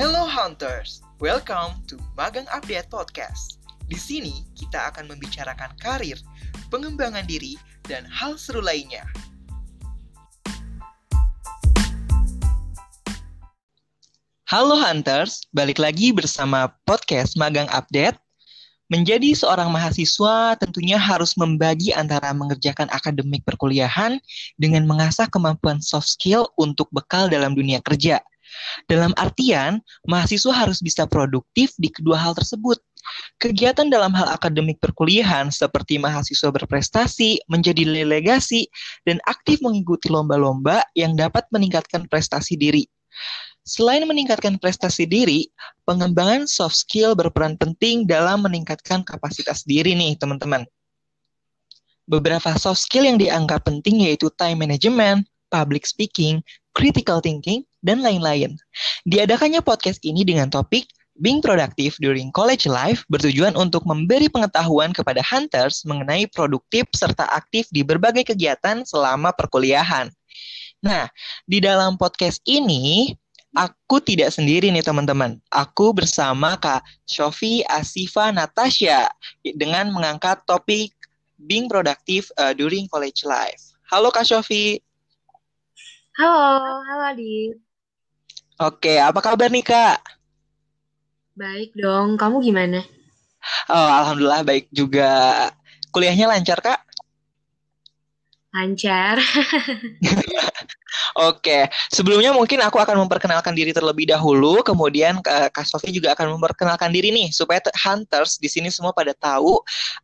Hello Hunters, welcome to Magang Update Podcast. Di sini kita akan membicarakan karir, pengembangan diri, dan hal seru lainnya. Halo Hunters, balik lagi bersama podcast Magang Update. Menjadi seorang mahasiswa tentunya harus membagi antara mengerjakan akademik perkuliahan dengan mengasah kemampuan soft skill untuk bekal dalam dunia kerja. Dalam artian, mahasiswa harus bisa produktif di kedua hal tersebut. Kegiatan dalam hal akademik perkuliahan seperti mahasiswa berprestasi, menjadi delegasi, dan aktif mengikuti lomba-lomba yang dapat meningkatkan prestasi diri. Selain meningkatkan prestasi diri, pengembangan soft skill berperan penting dalam meningkatkan kapasitas diri nih, teman-teman. Beberapa soft skill yang dianggap penting yaitu time management, public speaking, critical thinking, dan lain-lain. Diadakannya podcast ini dengan topik Being Productive During College Life bertujuan untuk memberi pengetahuan kepada hunters mengenai produktif serta aktif di berbagai kegiatan selama perkuliahan. Nah, di dalam podcast ini, Aku tidak sendiri nih teman-teman. Aku bersama Kak Shofi Asifa Natasha dengan mengangkat topik being productive uh, during college life. Halo Kak Shofi. Halo, halo Adi. Oke, apa kabar nih Kak? Baik dong, kamu gimana? Oh, Alhamdulillah baik juga. Kuliahnya lancar Kak? Lancar. Oke, sebelumnya mungkin aku akan memperkenalkan diri terlebih dahulu, kemudian uh, Kak Sofi juga akan memperkenalkan diri nih supaya hunters di sini semua pada tahu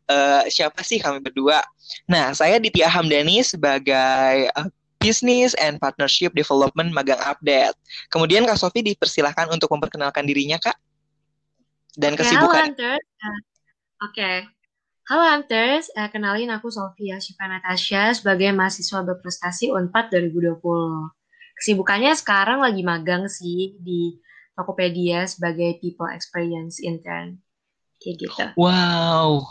uh, siapa sih kami berdua. Nah, saya Ditya Hamdani sebagai uh, Business and Partnership Development Magang Update. Kemudian Kak Sofi dipersilahkan untuk memperkenalkan dirinya, Kak. Dan kesibukan. Oke, okay. Halo Hunters, eh, kenalin aku Sofia Shiva Natasha sebagai mahasiswa berprestasi UNPAD 2020. Kesibukannya sekarang lagi magang sih di Tokopedia sebagai People Experience Intern. Kayak gitu. Wow,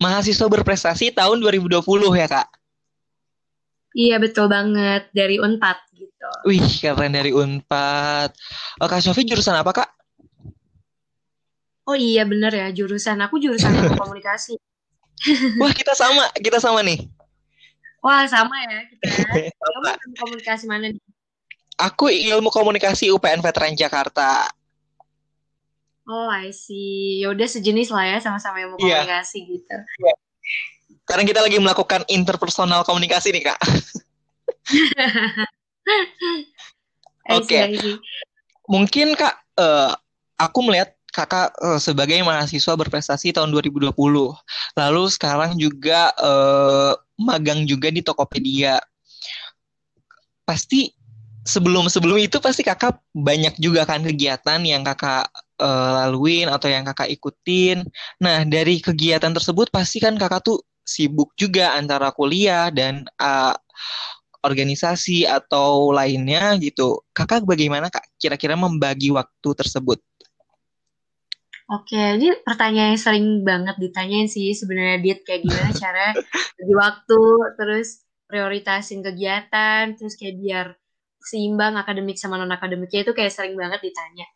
mahasiswa berprestasi tahun 2020 ya kak? Iya betul banget, dari UNPAD gitu. Wih, keren dari UNPAD. Oh, kak Sofi jurusan apa kak? Oh iya bener ya, jurusan aku jurusan komunikasi. Wah, kita sama, kita sama nih. Wah, sama ya kita. Kamu ilmu komunikasi mana nih? Aku ilmu komunikasi UPN Veteran Jakarta. Oh, I see. Ya udah sejenis lah ya sama-sama ilmu yeah. komunikasi gitu. Yeah. Sekarang kita lagi melakukan interpersonal komunikasi nih, Kak. Oke. Okay. Mungkin Kak, uh, aku melihat kakak uh, sebagai mahasiswa berprestasi tahun 2020. Lalu sekarang juga uh, magang juga di Tokopedia. Pasti sebelum sebelum itu pasti kakak banyak juga kan kegiatan yang kakak uh, laluin atau yang kakak ikutin. Nah dari kegiatan tersebut pasti kan kakak tuh sibuk juga antara kuliah dan uh, organisasi atau lainnya gitu. Kakak bagaimana kak kira-kira membagi waktu tersebut? Oke, ini pertanyaan yang sering banget ditanyain sih sebenarnya diet kayak gimana cara bagi waktu, terus prioritasin kegiatan, terus kayak biar seimbang akademik sama non akademiknya itu kayak sering banget ditanya.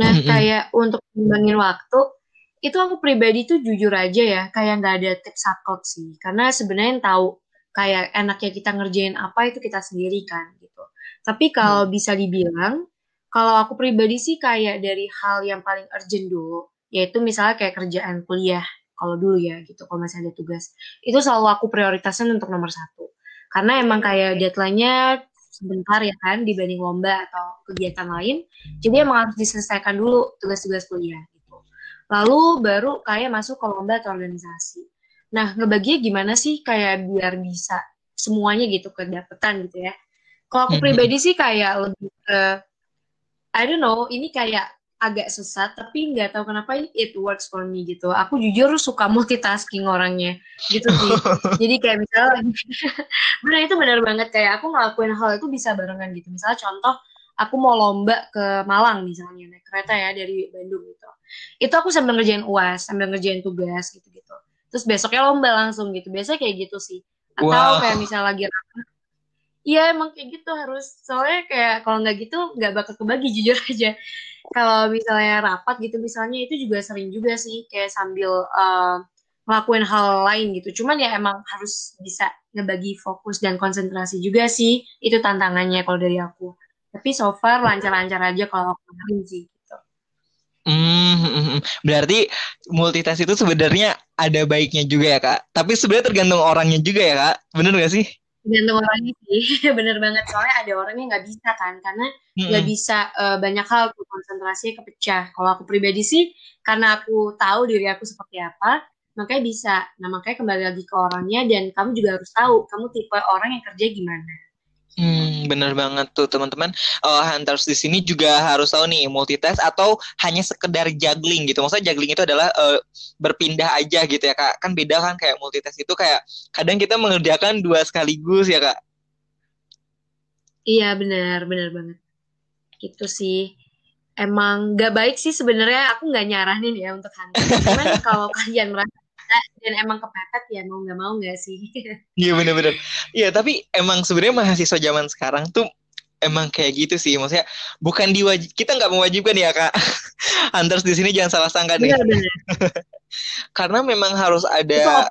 Nah, kayak untuk mengimbangin waktu, itu aku pribadi tuh jujur aja ya, kayak nggak ada tips sakot sih. Karena sebenarnya yang tahu kayak enaknya kita ngerjain apa itu kita sendiri kan gitu. Tapi kalau hmm. bisa dibilang, kalau aku pribadi sih kayak dari hal yang paling urgent dulu, yaitu misalnya kayak kerjaan kuliah, kalau dulu ya gitu, kalau masih ada tugas. Itu selalu aku prioritasin untuk nomor satu. Karena emang kayak deadline-nya sebentar ya kan dibanding lomba atau kegiatan lain. Jadi emang harus diselesaikan dulu tugas-tugas kuliah gitu. Lalu baru kayak masuk ke lomba atau organisasi. Nah, ngebaginya gimana sih kayak biar bisa semuanya gitu kedapetan gitu ya. Kalau aku pribadi sih kayak lebih ke I don't know, ini kayak agak sesat tapi nggak tahu kenapa it works for me gitu. Aku jujur suka multitasking orangnya gitu sih. Jadi kayak misalnya benar itu benar banget kayak aku ngelakuin hal itu bisa barengan gitu. Misalnya contoh aku mau lomba ke Malang misalnya naik kereta ya dari Bandung gitu. Itu aku sambil ngerjain UAS, sambil ngerjain tugas gitu-gitu. Terus besoknya lomba langsung gitu. Biasanya kayak gitu sih. Atau wow. kayak misalnya lagi Iya emang kayak gitu harus soalnya kayak kalau nggak gitu nggak bakal kebagi jujur aja kalau misalnya rapat gitu misalnya itu juga sering juga sih kayak sambil uh, ngelakuin hal lain gitu. Cuman ya emang harus bisa ngebagi fokus dan konsentrasi juga sih. Itu tantangannya kalau dari aku. Tapi so far lancar-lancar aja kalau kemarin sih. Hmm, hmm, hmm, hmm, berarti multitask itu sebenarnya ada baiknya juga ya kak. Tapi sebenarnya tergantung orangnya juga ya kak. Bener gak sih? Tergantung orangnya sih, bener banget. Soalnya ada orang yang nggak bisa kan, karena nggak hmm. bisa uh, banyak hal tuh konsentrasinya kepecah. Kalau aku pribadi sih, karena aku tahu diri aku seperti apa, makanya bisa. Nah makanya kembali lagi ke orangnya dan kamu juga harus tahu kamu tipe orang yang kerja gimana. Hmm, bener banget tuh teman-teman. Uh, hunters di sini juga harus tahu nih multitask atau hanya sekedar juggling gitu. Maksudnya juggling itu adalah uh, berpindah aja gitu ya kak. Kan beda kan kayak multitask itu kayak kadang kita mengerjakan dua sekaligus ya kak. Iya benar, benar banget. Gitu sih. Emang gak baik sih sebenarnya. Aku nggak nyaranin ya untuk hunters. Cuman kalau kalian merasa dan emang kepepet ya mau nggak mau nggak sih. Iya bener-bener. Iya tapi emang sebenarnya mahasiswa zaman sekarang tuh emang kayak gitu sih. Maksudnya bukan diwajib kita nggak mewajibkan ya kak. Hunters di sini jangan salah sangka nih. Bener, bener. karena memang harus ada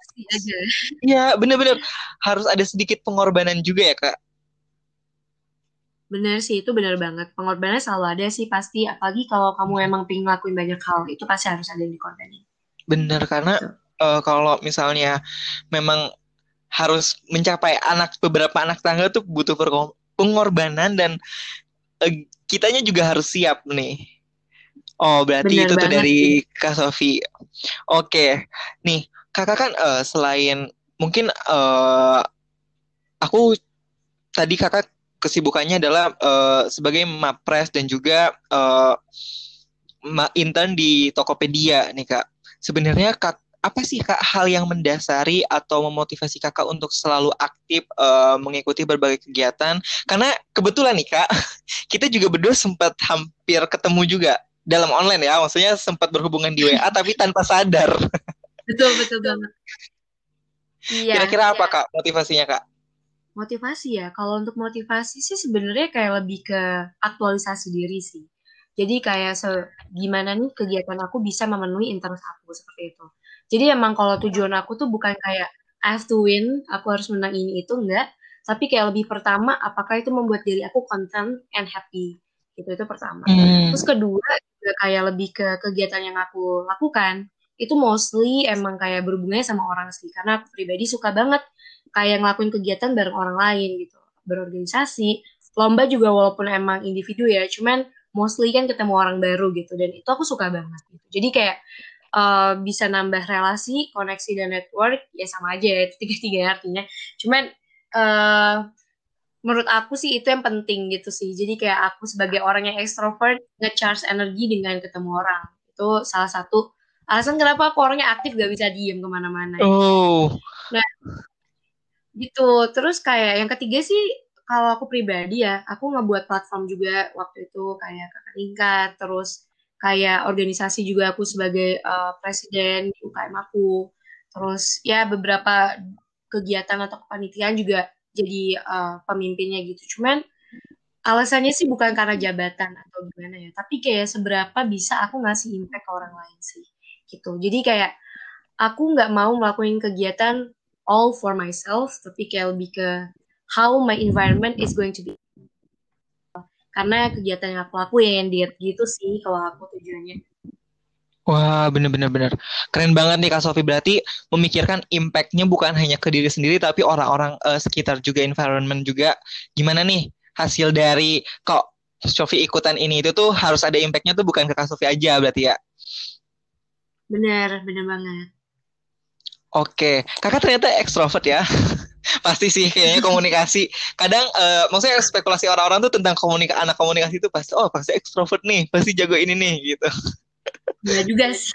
iya bener-bener. Harus ada sedikit pengorbanan juga ya kak. Bener sih, itu bener banget. Pengorbanan selalu ada sih pasti. Apalagi kalau kamu emang pengen ngelakuin banyak hal, itu pasti harus ada di konten Bener, karena uh, kalau misalnya memang harus mencapai anak beberapa anak tangga tuh butuh pengorbanan dan uh, kitanya juga harus siap nih. Oh, berarti Bener itu tuh dari Kak Sofi. Oke. Nih, Kakak kan uh, selain mungkin uh, aku tadi Kakak kesibukannya adalah uh, sebagai mapres dan juga uh, intern di Tokopedia nih Kak. Sebenarnya Kak apa sih kak hal yang mendasari atau memotivasi kakak untuk selalu aktif uh, mengikuti berbagai kegiatan? Karena kebetulan nih kak, kita juga berdua sempat hampir ketemu juga dalam online ya, maksudnya sempat berhubungan di WA tapi tanpa sadar. Betul betul banget. Iya. Kira-kira apa iya. kak motivasinya kak? Motivasi ya, kalau untuk motivasi sih sebenarnya kayak lebih ke aktualisasi diri sih. Jadi kayak se gimana nih kegiatan aku bisa memenuhi interest aku seperti itu. Jadi emang kalau tujuan aku tuh bukan kayak I have to win, aku harus menang ini itu enggak, tapi kayak lebih pertama apakah itu membuat diri aku content and happy. Gitu itu pertama. Hmm. Terus kedua juga kayak lebih ke kegiatan yang aku lakukan itu mostly emang kayak berhubungannya sama orang sih karena aku pribadi suka banget kayak ngelakuin kegiatan bareng orang lain gitu berorganisasi lomba juga walaupun emang individu ya cuman mostly kan ketemu orang baru gitu dan itu aku suka banget gitu jadi kayak uh, bisa nambah relasi, koneksi dan network ya sama aja ya itu tiga-tiga artinya. Cuman uh, menurut aku sih itu yang penting gitu sih. Jadi kayak aku sebagai orang yang extrovert nge-charge energi dengan ketemu orang. Itu salah satu alasan kenapa aku orangnya aktif gak bisa diem ke mana-mana. Oh. Nah, gitu. Terus kayak yang ketiga sih kalau aku pribadi ya, aku ngebuat platform juga waktu itu kayak kakak tingkat, terus kayak organisasi juga aku sebagai uh, presiden di UKM aku. Terus ya beberapa kegiatan atau kepanitiaan juga jadi uh, pemimpinnya gitu. Cuman alasannya sih bukan karena jabatan atau gimana ya. Tapi kayak seberapa bisa aku ngasih impact ke orang lain sih gitu. Jadi kayak aku nggak mau melakukan kegiatan all for myself tapi kayak lebih ke how my environment is going to be karena kegiatan yang aku lakuin diet gitu sih kalau aku tujuannya Wah, bener-bener bener. Keren banget nih Kak Sofi. Berarti memikirkan impact-nya bukan hanya ke diri sendiri, tapi orang-orang uh, sekitar juga, environment juga. Gimana nih hasil dari kok Sofi ikutan ini itu tuh harus ada impact-nya tuh bukan ke Kak Sofi aja berarti ya? Bener, bener banget. Oke, kakak ternyata ekstrovert ya. pasti sih kayaknya komunikasi kadang uh, maksudnya spekulasi orang-orang tuh tentang komunikasi anak komunikasi itu pasti oh pasti ekstrovert nih pasti jago ini nih gitu Iya juga sih.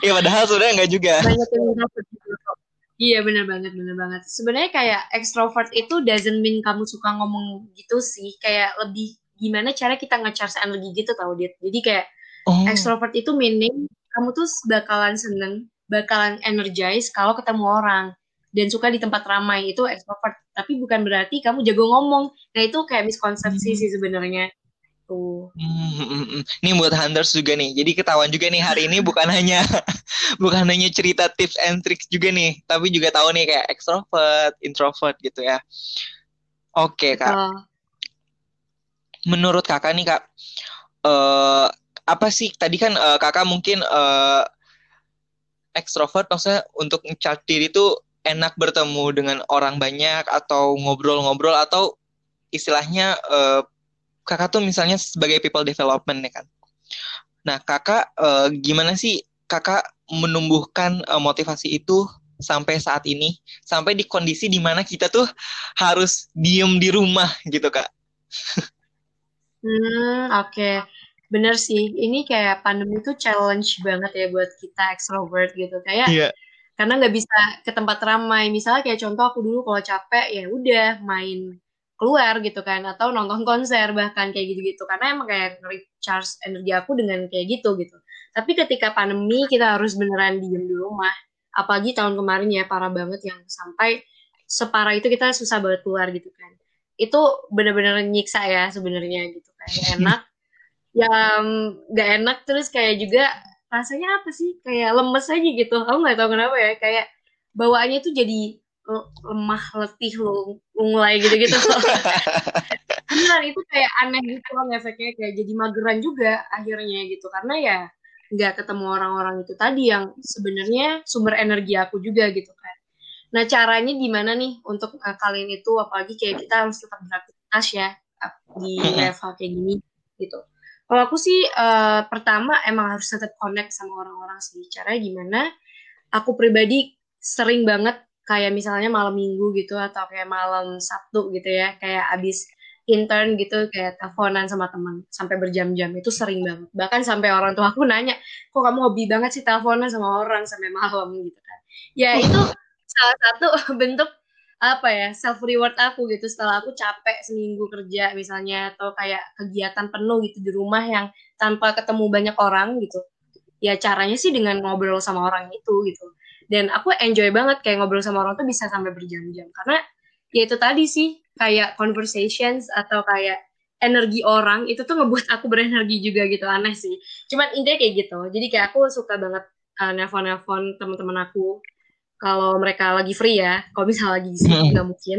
Iya padahal sebenarnya enggak juga. Banyak yang introvert Iya bener banget bener banget. Sebenarnya kayak extrovert itu doesn't mean kamu suka ngomong gitu sih. Kayak lebih gimana cara kita nge-charge energi gitu tau dia. Jadi kayak oh. extrovert itu meaning kamu tuh bakalan seneng, bakalan energize kalau ketemu orang dan suka di tempat ramai itu extrovert tapi bukan berarti kamu jago ngomong nah itu kayak miskonsepsi hmm. sih sebenarnya gitu. Hmm, hmm, hmm, hmm. Ini buat hunters juga nih. Jadi ketahuan juga nih hari ini bukan hanya bukan hanya cerita tips and tricks juga nih, tapi juga tahu nih kayak extrovert, introvert gitu ya. Oke kak. Betul. Menurut kakak nih kak, eh apa sih tadi kan eh, kakak mungkin eh extrovert maksudnya untuk nge-charge diri itu enak bertemu dengan orang banyak atau ngobrol-ngobrol atau istilahnya eh, kakak tuh misalnya sebagai people development ya kan. Nah, kakak eh, gimana sih kakak menumbuhkan eh, motivasi itu sampai saat ini, sampai di kondisi di mana kita tuh harus diem di rumah gitu kak. Hmm, oke. Bener sih. Ini kayak pandemi itu challenge banget ya buat kita extrovert gitu. Kayak Iya. Karena nggak bisa ke tempat ramai. Misalnya kayak contoh aku dulu kalau capek ya udah main keluar gitu kan atau nonton konser bahkan kayak gitu-gitu karena emang kayak recharge energi aku dengan kayak gitu gitu. Tapi ketika pandemi kita harus beneran diem di rumah. Apalagi tahun kemarin ya parah banget yang sampai separah itu kita susah banget keluar gitu kan. Itu bener-bener nyiksa ya sebenarnya gitu kayak enak yang nggak enak terus kayak juga rasanya apa sih? Kayak lemes aja gitu. Aku nggak tahu kenapa ya. Kayak bawaannya tuh jadi le- lemah letih lu mulai gitu gitu beneran itu kayak aneh gitu loh efeknya. Kayak jadi mageran juga akhirnya gitu. Karena ya nggak ketemu orang-orang itu tadi yang sebenarnya sumber energi aku juga gitu kan. Nah caranya gimana nih untuk uh, kalian itu? Apalagi kayak kita harus tetap beraktivitas ya di level kayak gini gitu kalau aku sih eh, pertama emang harus tetap connect sama orang-orang sih. Caranya gimana? Aku pribadi sering banget kayak misalnya malam minggu gitu atau kayak malam Sabtu gitu ya, kayak abis intern gitu kayak teleponan sama teman sampai berjam-jam itu sering banget. Bahkan sampai orang tua aku nanya, kok kamu hobi banget sih teleponan sama orang sampai malam gitu kan. Ya itu salah satu bentuk apa ya self reward aku gitu. Setelah aku capek seminggu kerja misalnya atau kayak kegiatan penuh gitu di rumah yang tanpa ketemu banyak orang gitu ya caranya sih dengan ngobrol sama orang itu gitu. Dan aku enjoy banget kayak ngobrol sama orang tuh bisa sampai berjam-jam. Karena ya itu tadi sih kayak conversations atau kayak energi orang itu tuh ngebuat aku berenergi juga gitu aneh sih. Cuman intinya kayak gitu. Jadi kayak aku suka banget uh, nelpon-nelpon teman-teman aku kalau mereka lagi free ya kalau misalnya lagi sibuk nggak mungkin.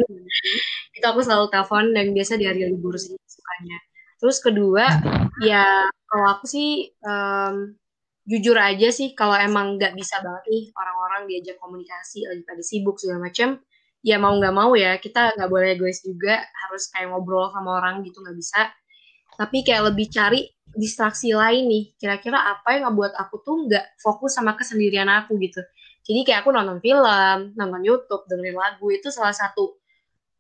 Itu aku selalu telepon dan biasa di hari libur sih sukanya. Terus kedua ya kalau aku sih um, jujur aja sih kalau emang nggak bisa banget nih orang-orang diajak komunikasi lagi pada sibuk segala macam ya mau nggak mau ya kita nggak boleh egois juga harus kayak ngobrol sama orang gitu nggak bisa. Tapi kayak lebih cari distraksi lain nih kira-kira apa yang ngebuat aku tuh nggak fokus sama kesendirian aku gitu jadi kayak aku nonton film, nonton YouTube, dengerin lagu itu salah satu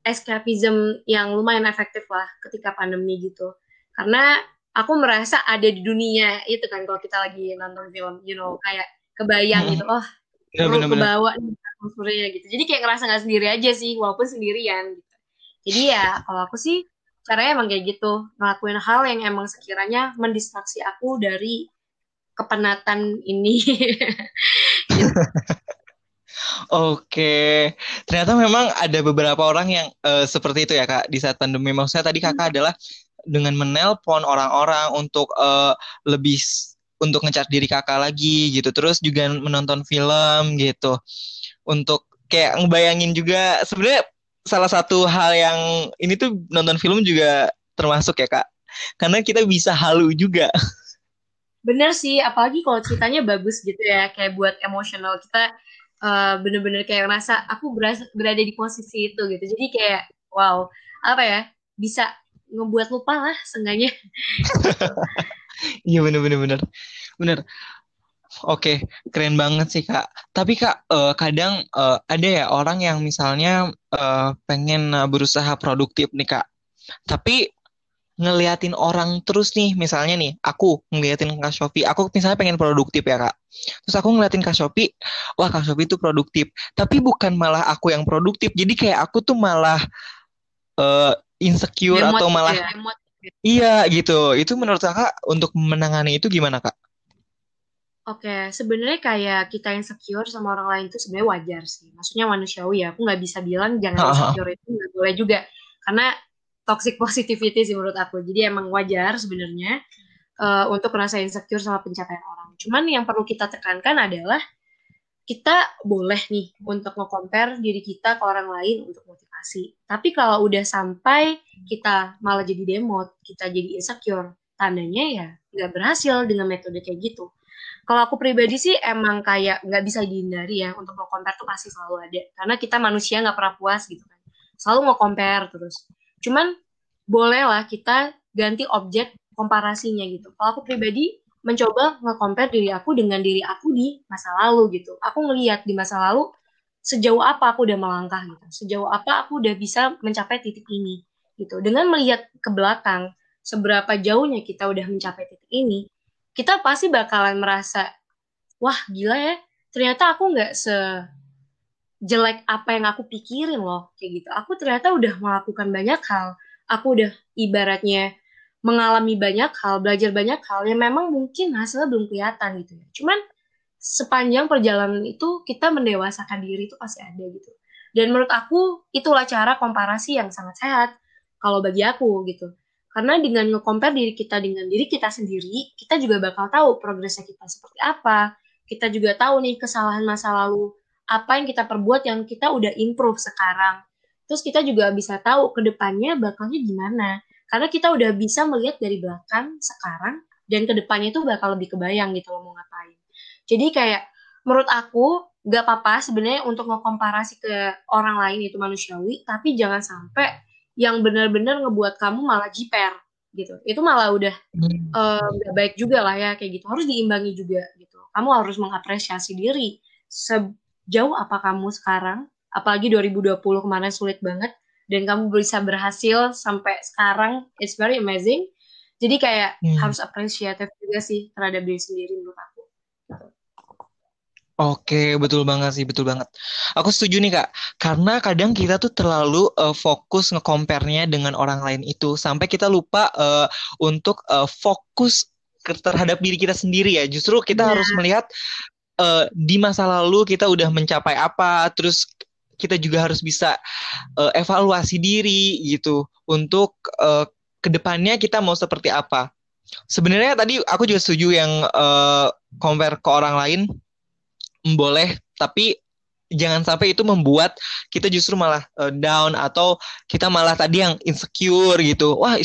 escapism yang lumayan efektif lah ketika pandemi gitu. Karena aku merasa ada di dunia itu kan kalau kita lagi nonton film, you know, kayak kebayang gitu, oh, bener, bener. kebawa nih atmosfernya gitu. Jadi kayak ngerasa nggak sendiri aja sih, walaupun sendirian gitu. Jadi ya kalau aku sih caranya emang kayak gitu, ngelakuin hal yang emang sekiranya mendistraksi aku dari kepenatan ini. Oke, ternyata memang ada beberapa orang yang eh, seperti itu ya Kak di saat pandemi. Maksudnya tadi Kakak adalah dengan menelpon orang-orang untuk eh, lebih untuk ngecat diri Kakak lagi gitu. Terus juga menonton film gitu. Untuk kayak ngebayangin juga sebenarnya salah satu hal yang ini tuh nonton film juga termasuk ya Kak. Karena kita bisa halu juga. Bener sih, apalagi kalau ceritanya bagus gitu ya, kayak buat emosional kita eh, bener-bener kayak ngerasa aku beras- berada di posisi itu gitu. Jadi kayak wow, apa ya, bisa ngebuat lupa lah seenggaknya. Iya bener-bener bener. Bener. Oke, keren banget sih Kak. Tapi Kak, eh, kadang eh, ada ya orang yang misalnya eh, pengen eh, berusaha produktif nih Kak. Tapi ngeliatin orang terus nih, misalnya nih, aku ngeliatin Kak Shopee, aku misalnya pengen produktif ya Kak. Terus aku ngeliatin Kak Shopee, wah Kak Shopee itu produktif. Tapi bukan malah aku yang produktif, jadi kayak aku tuh malah eh, insecure Demot atau gitu malah ya. iya gitu. Itu menurut Kakak untuk menangani itu gimana Kak? Oke, sebenarnya kayak kita insecure sama orang lain itu sebenarnya wajar sih. Maksudnya manusiawi ya. Aku nggak bisa bilang jangan insecure itu nggak boleh juga. Karena toxic positivity sih menurut aku. Jadi emang wajar sebenarnya uh, untuk merasa insecure sama pencapaian orang. Cuman yang perlu kita tekankan adalah kita boleh nih untuk nge-compare diri kita ke orang lain untuk motivasi. Tapi kalau udah sampai kita malah jadi demot, kita jadi insecure, tandanya ya nggak berhasil dengan metode kayak gitu. Kalau aku pribadi sih emang kayak nggak bisa dihindari ya untuk nge-compare tuh pasti selalu ada. Karena kita manusia nggak pernah puas gitu kan. Selalu nge-compare terus. Cuman bolehlah kita ganti objek komparasinya gitu. Kalau aku pribadi mencoba nge-compare diri aku dengan diri aku di masa lalu gitu. Aku ngelihat di masa lalu sejauh apa aku udah melangkah gitu. Sejauh apa aku udah bisa mencapai titik ini gitu. Dengan melihat ke belakang seberapa jauhnya kita udah mencapai titik ini, kita pasti bakalan merasa wah gila ya, ternyata aku nggak se jelek apa yang aku pikirin loh kayak gitu. Aku ternyata udah melakukan banyak hal. Aku udah ibaratnya mengalami banyak hal, belajar banyak hal yang memang mungkin hasilnya belum kelihatan gitu ya. Cuman sepanjang perjalanan itu kita mendewasakan diri itu pasti ada gitu. Dan menurut aku itulah cara komparasi yang sangat sehat kalau bagi aku gitu. Karena dengan nge-compare diri kita dengan diri kita sendiri, kita juga bakal tahu progresnya kita seperti apa. Kita juga tahu nih kesalahan masa lalu apa yang kita perbuat yang kita udah improve sekarang. Terus kita juga bisa tahu ke depannya bakalnya gimana karena kita udah bisa melihat dari belakang sekarang dan ke depannya itu bakal lebih kebayang gitu lo mau ngapain. Jadi kayak menurut aku gak apa-apa sebenarnya untuk ngekomparasi ke orang lain itu manusiawi, tapi jangan sampai yang benar-benar ngebuat kamu malah jiper gitu. Itu malah udah hmm. uh, gak baik juga lah ya kayak gitu. Harus diimbangi juga gitu. Kamu harus mengapresiasi diri sejauh apa kamu sekarang. Apalagi 2020 kemarin sulit banget dan kamu bisa berhasil sampai sekarang it's very amazing jadi kayak hmm. harus apresiatif juga sih terhadap diri sendiri menurut aku Oke, betul banget sih, betul banget. Aku setuju nih kak, karena kadang kita tuh terlalu uh, fokus nge-compare-nya dengan orang lain itu, sampai kita lupa uh, untuk uh, fokus terhadap diri kita sendiri ya. Justru kita nah. harus melihat uh, di masa lalu kita udah mencapai apa, terus kita juga harus bisa uh, evaluasi diri gitu untuk uh, ke depannya kita mau seperti apa. Sebenarnya tadi aku juga setuju yang uh, compare ke orang lain boleh, tapi jangan sampai itu membuat kita justru malah uh, down atau kita malah tadi yang insecure gitu. Wah,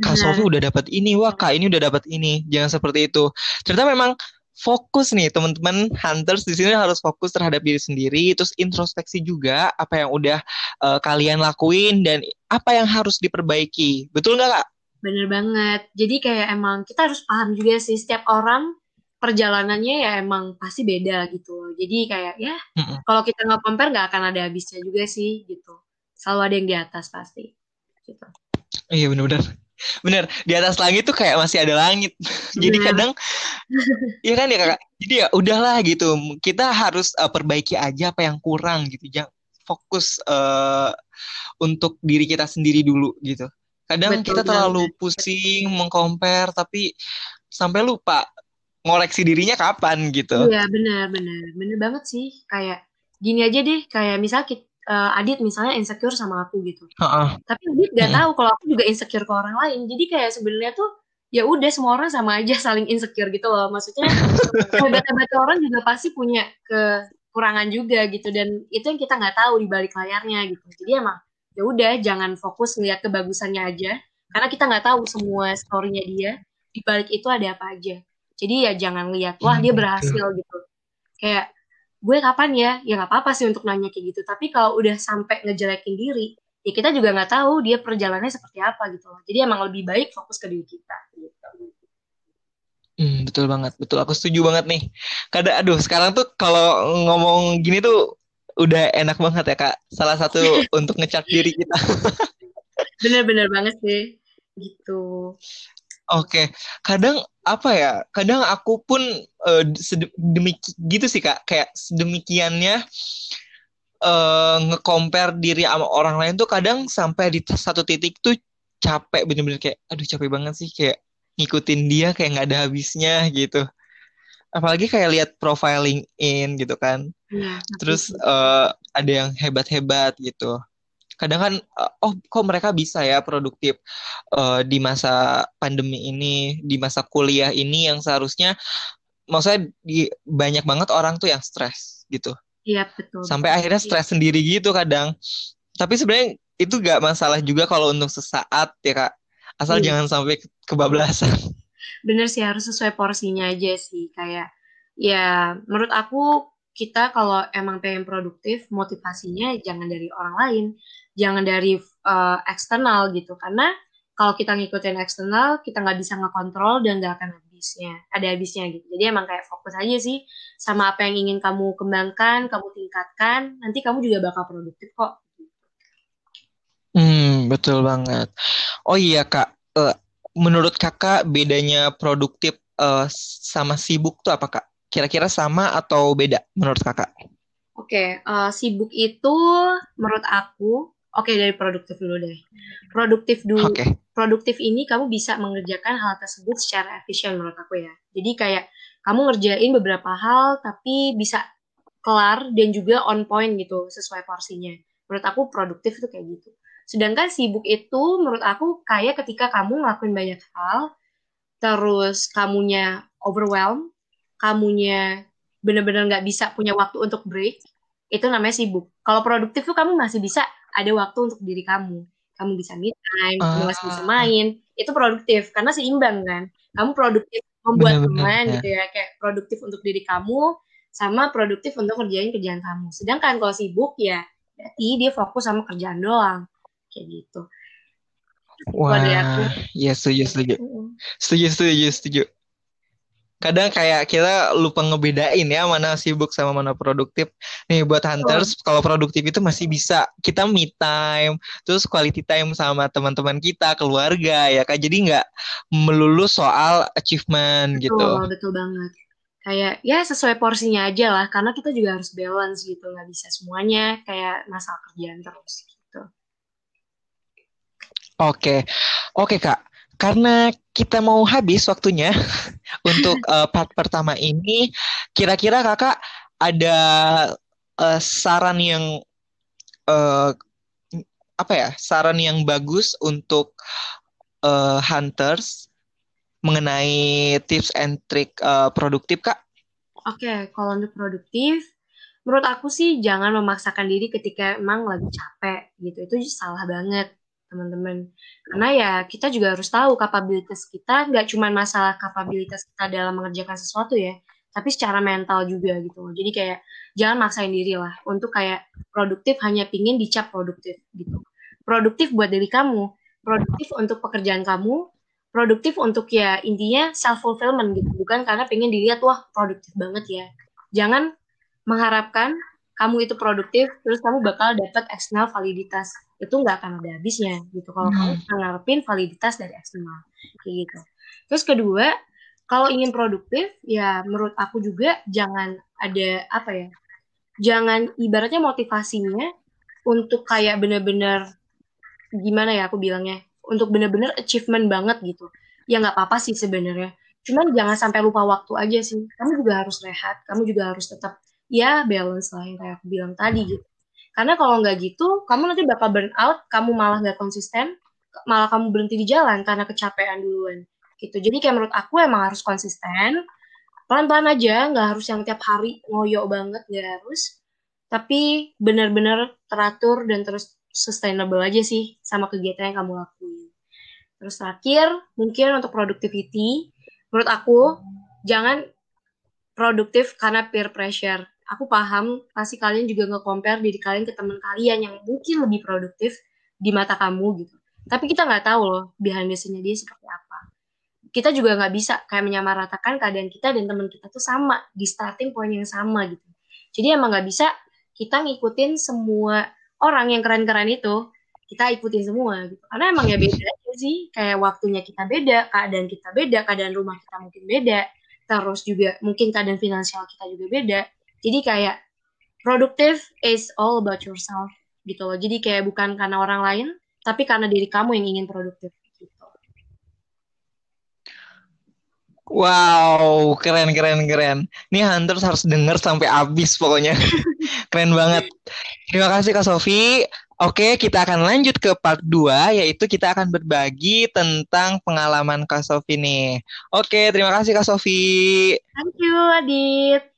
Kak Sofi udah dapat ini, wah Kak ini udah dapat ini. Jangan seperti itu. Ternyata memang fokus nih teman-teman. Hunters di sini harus fokus terhadap diri sendiri terus introspeksi juga apa yang udah uh, kalian lakuin dan apa yang harus diperbaiki. Betul nggak kak? Bener banget. Jadi kayak emang kita harus paham juga sih setiap orang perjalanannya ya emang pasti beda gitu jadi kayak ya mm-hmm. kalau kita nggak compare nggak akan ada habisnya juga sih gitu. Selalu ada yang di atas pasti. Gitu. Iya benar-benar bener di atas langit tuh kayak masih ada langit. Jadi kadang ya kan ya kakak jadi ya udahlah gitu kita harus uh, perbaiki aja apa yang kurang gitu. Jangan fokus uh, untuk diri kita sendiri dulu gitu. Kadang Betul, kita terlalu bener. pusing mengcompare tapi sampai lupa ngoreksi dirinya kapan gitu. Iya benar benar. Benar banget sih. Kayak gini aja deh kayak misal kita uh, Adit misalnya insecure sama aku gitu. Uh-uh. Tapi Adit gak uh tahu kalau aku juga insecure ke orang lain. Jadi kayak sebenarnya tuh ya udah semua orang sama aja saling insecure gitu loh. Maksudnya hebat-hebat orang juga pasti punya kekurangan juga gitu dan itu yang kita nggak tahu di balik layarnya gitu. Jadi emang ya udah jangan fokus ngeliat kebagusannya aja karena kita nggak tahu semua storynya dia di balik itu ada apa aja. Jadi ya jangan lihat wah dia berhasil gitu. Kayak gue kapan ya ya nggak apa-apa sih untuk nanya kayak gitu tapi kalau udah sampai ngejelekin diri ya kita juga nggak tahu dia perjalanannya seperti apa gitu loh jadi emang lebih baik fokus ke diri kita gitu. Hmm, betul banget, betul. Aku setuju banget nih. Kadang, aduh, sekarang tuh kalau ngomong gini tuh udah enak banget ya kak. Salah satu untuk ngecek diri kita. Bener-bener banget sih, gitu. Oke, kadang apa ya? Kadang aku pun uh, sedemiki gitu sih kak, kayak sedemikiannya uh, nge-compare diri sama orang lain tuh kadang sampai di satu titik tuh capek bener-bener kayak, aduh capek banget sih kayak ngikutin dia kayak nggak ada habisnya gitu. Apalagi kayak lihat profiling in gitu kan. Ya, Terus uh, ada yang hebat-hebat gitu kadang kan uh, oh kok mereka bisa ya produktif uh, di masa pandemi ini di masa kuliah ini yang seharusnya maksudnya di banyak banget orang tuh yang stres gitu. Iya betul. Sampai akhirnya stres sendiri gitu kadang. Tapi sebenarnya itu gak masalah juga kalau untuk sesaat ya kak. Asal iya. jangan sampai kebablasan. Bener sih harus sesuai porsinya aja sih. Kayak ya menurut aku kita kalau emang pengen produktif motivasinya jangan dari orang lain jangan dari uh, eksternal gitu. Karena kalau kita ngikutin eksternal kita nggak bisa ngekontrol dan nggak akan habisnya ada habisnya gitu. Jadi emang kayak fokus aja sih sama apa yang ingin kamu kembangkan kamu tingkatkan nanti kamu juga bakal produktif kok. Hmm betul banget. Oh iya kak. Uh, menurut kakak bedanya produktif uh, sama sibuk tuh apa kak kira-kira sama atau beda menurut kakak Oke, okay, uh, sibuk itu menurut aku Oke, dari produktif dulu deh. Produktif dulu. Okay. Produktif ini kamu bisa mengerjakan hal tersebut secara efisien menurut aku ya. Jadi kayak kamu ngerjain beberapa hal tapi bisa kelar dan juga on point gitu sesuai porsinya. Menurut aku produktif itu kayak gitu. Sedangkan sibuk itu menurut aku kayak ketika kamu ngelakuin banyak hal terus kamunya overwhelm, kamunya bener-bener nggak bisa punya waktu untuk break, itu namanya sibuk. Kalau produktif tuh kamu masih bisa ada waktu untuk diri kamu. Kamu bisa me time uh, kamu masih bisa main itu produktif. Karena seimbang kan. Kamu produktif membuat teman gitu ya kayak produktif untuk diri kamu sama produktif untuk kerjain kerjaan kamu. Sedangkan kalau sibuk ya berarti dia fokus sama kerjaan doang. Kayak gitu. Wah, ya setuju, setuju. Setuju, setuju, setuju kadang kayak kita lupa ngebedain ya mana sibuk sama mana produktif. Nih buat hunters oh. kalau produktif itu masih bisa kita me time, terus quality time sama teman-teman kita, keluarga ya kak. Jadi nggak melulu soal achievement betul, gitu. Betul banget. Kayak ya sesuai porsinya aja lah, karena kita juga harus balance gitu, nggak bisa semuanya kayak masalah kerjaan terus gitu. Oke, oke kak karena kita mau habis waktunya untuk uh, part pertama ini, kira-kira kakak ada uh, saran yang uh, apa ya? Saran yang bagus untuk uh, hunters mengenai tips and trick uh, produktif, kak? Oke, okay, kalau untuk produktif, menurut aku sih jangan memaksakan diri ketika emang lagi capek gitu. Itu salah banget teman-teman. Karena ya kita juga harus tahu kapabilitas kita nggak cuma masalah kapabilitas kita dalam mengerjakan sesuatu ya, tapi secara mental juga gitu. Jadi kayak jangan maksain diri lah untuk kayak produktif hanya pingin dicap produktif gitu. Produktif buat diri kamu, produktif untuk pekerjaan kamu, produktif untuk ya intinya self fulfillment gitu, bukan karena pengen dilihat wah produktif banget ya. Jangan mengharapkan kamu itu produktif terus kamu bakal dapat eksternal validitas itu nggak akan ada habisnya gitu. Kalau hmm. kamu ngarepin validitas dari eksternal kayak gitu. Terus kedua kalau ingin produktif ya menurut aku juga jangan ada apa ya jangan ibaratnya motivasinya untuk kayak bener-bener gimana ya aku bilangnya untuk bener-bener achievement banget gitu. Ya nggak apa-apa sih sebenarnya. Cuman jangan sampai lupa waktu aja sih. Kamu juga harus rehat kamu juga harus tetap ya balance lah yang kayak aku bilang tadi gitu. Karena kalau nggak gitu, kamu nanti bakal burn out, kamu malah nggak konsisten, malah kamu berhenti di jalan karena kecapean duluan. Gitu. Jadi kayak menurut aku emang harus konsisten, pelan-pelan aja, nggak harus yang tiap hari ngoyo banget, nggak harus. Tapi benar-benar teratur dan terus sustainable aja sih sama kegiatan yang kamu lakuin. Terus terakhir, mungkin untuk productivity, menurut aku jangan produktif karena peer pressure aku paham pasti kalian juga nge-compare diri kalian ke teman kalian yang mungkin lebih produktif di mata kamu gitu. Tapi kita nggak tahu loh behind the dia seperti apa. Kita juga nggak bisa kayak menyamaratakan keadaan kita dan teman kita tuh sama di starting point yang sama gitu. Jadi emang nggak bisa kita ngikutin semua orang yang keren-keren itu kita ikutin semua gitu. Karena emang ya beda aja sih. Kayak waktunya kita beda, keadaan kita beda, keadaan rumah kita mungkin beda. Terus juga mungkin keadaan finansial kita juga beda jadi kayak produktif is all about yourself gitu loh. Jadi kayak bukan karena orang lain, tapi karena diri kamu yang ingin produktif gitu. Wow, keren keren keren. Ini Hunters harus denger sampai habis pokoknya. keren banget. Terima kasih Kak Sofi. Oke, kita akan lanjut ke part 2, yaitu kita akan berbagi tentang pengalaman Kak Sofi nih. Oke, terima kasih Kak Sofi. Thank you, Adit.